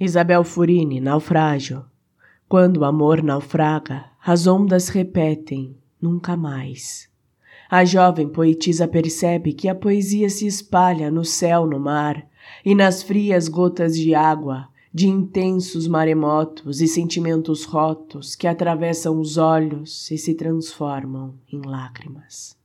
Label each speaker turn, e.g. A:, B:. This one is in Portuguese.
A: Isabel Furini, Naufrágio. Quando o amor naufraga, as ondas repetem, nunca mais. A jovem poetisa percebe que a poesia se espalha no céu, no mar, e nas frias gotas de água, de intensos maremotos e sentimentos rotos que atravessam os olhos e se transformam em lágrimas.